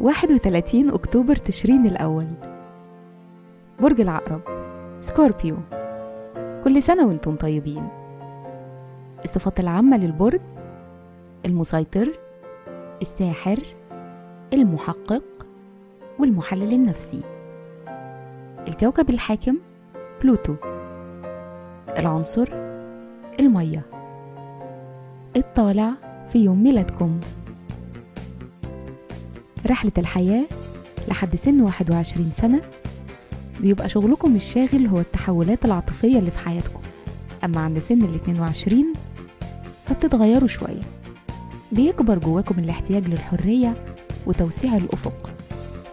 واحد وثلاثين أكتوبر تشرين الأول. برج العقرب Scorpio. كل سنة وأنتم طيبين. الصفات العامة للبرج المسيطر الساحر المحقق والمحلل النفسي. الكوكب الحاكم بلوتو. العنصر المية. الطالع في يوم ميلادكم. رحلة الحياة لحد سن 21 سنة بيبقى شغلكم الشاغل هو التحولات العاطفية اللي في حياتكم. أما عند سن ال 22 فبتتغيروا شوية. بيكبر جواكم الاحتياج للحرية وتوسيع الأفق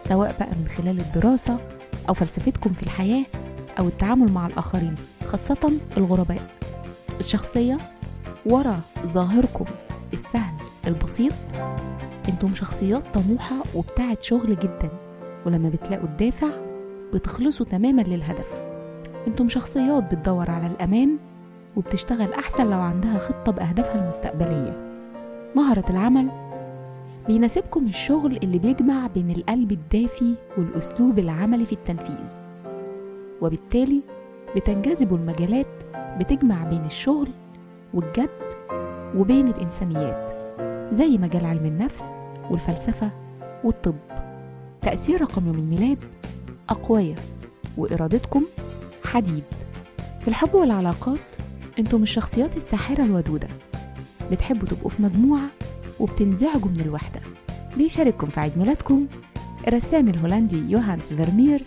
سواء بقى من خلال الدراسة أو فلسفتكم في الحياة أو التعامل مع الآخرين خاصة الغرباء. الشخصية ورا ظاهركم السهل البسيط. أنتم شخصيات طموحة وبتاعت شغل جدا ولما بتلاقوا الدافع بتخلصوا تماما للهدف. أنتم شخصيات بتدور على الأمان وبتشتغل أحسن لو عندها خطة بأهدافها المستقبلية. مهرة العمل بيناسبكم الشغل اللي بيجمع بين القلب الدافي والأسلوب العملي في التنفيذ وبالتالي بتنجذبوا المجالات بتجمع بين الشغل والجد وبين الإنسانيات زي مجال علم النفس والفلسفة والطب. تأثير رقم يوم الميلاد أقوياء وإرادتكم حديد. في الحب والعلاقات أنتم الشخصيات الساحرة الودودة. بتحبوا تبقوا في مجموعة وبتنزعجوا من الوحدة. بيشارككم في عيد ميلادكم الرسام الهولندي يوهانس فيرمير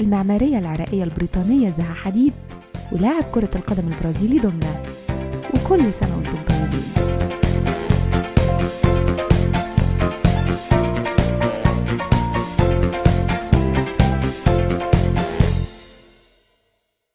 المعمارية العراقية البريطانية زها حديد. ولاعب كرة القدم البرازيلي دومنا. وكل سنة وأنتم طيبين.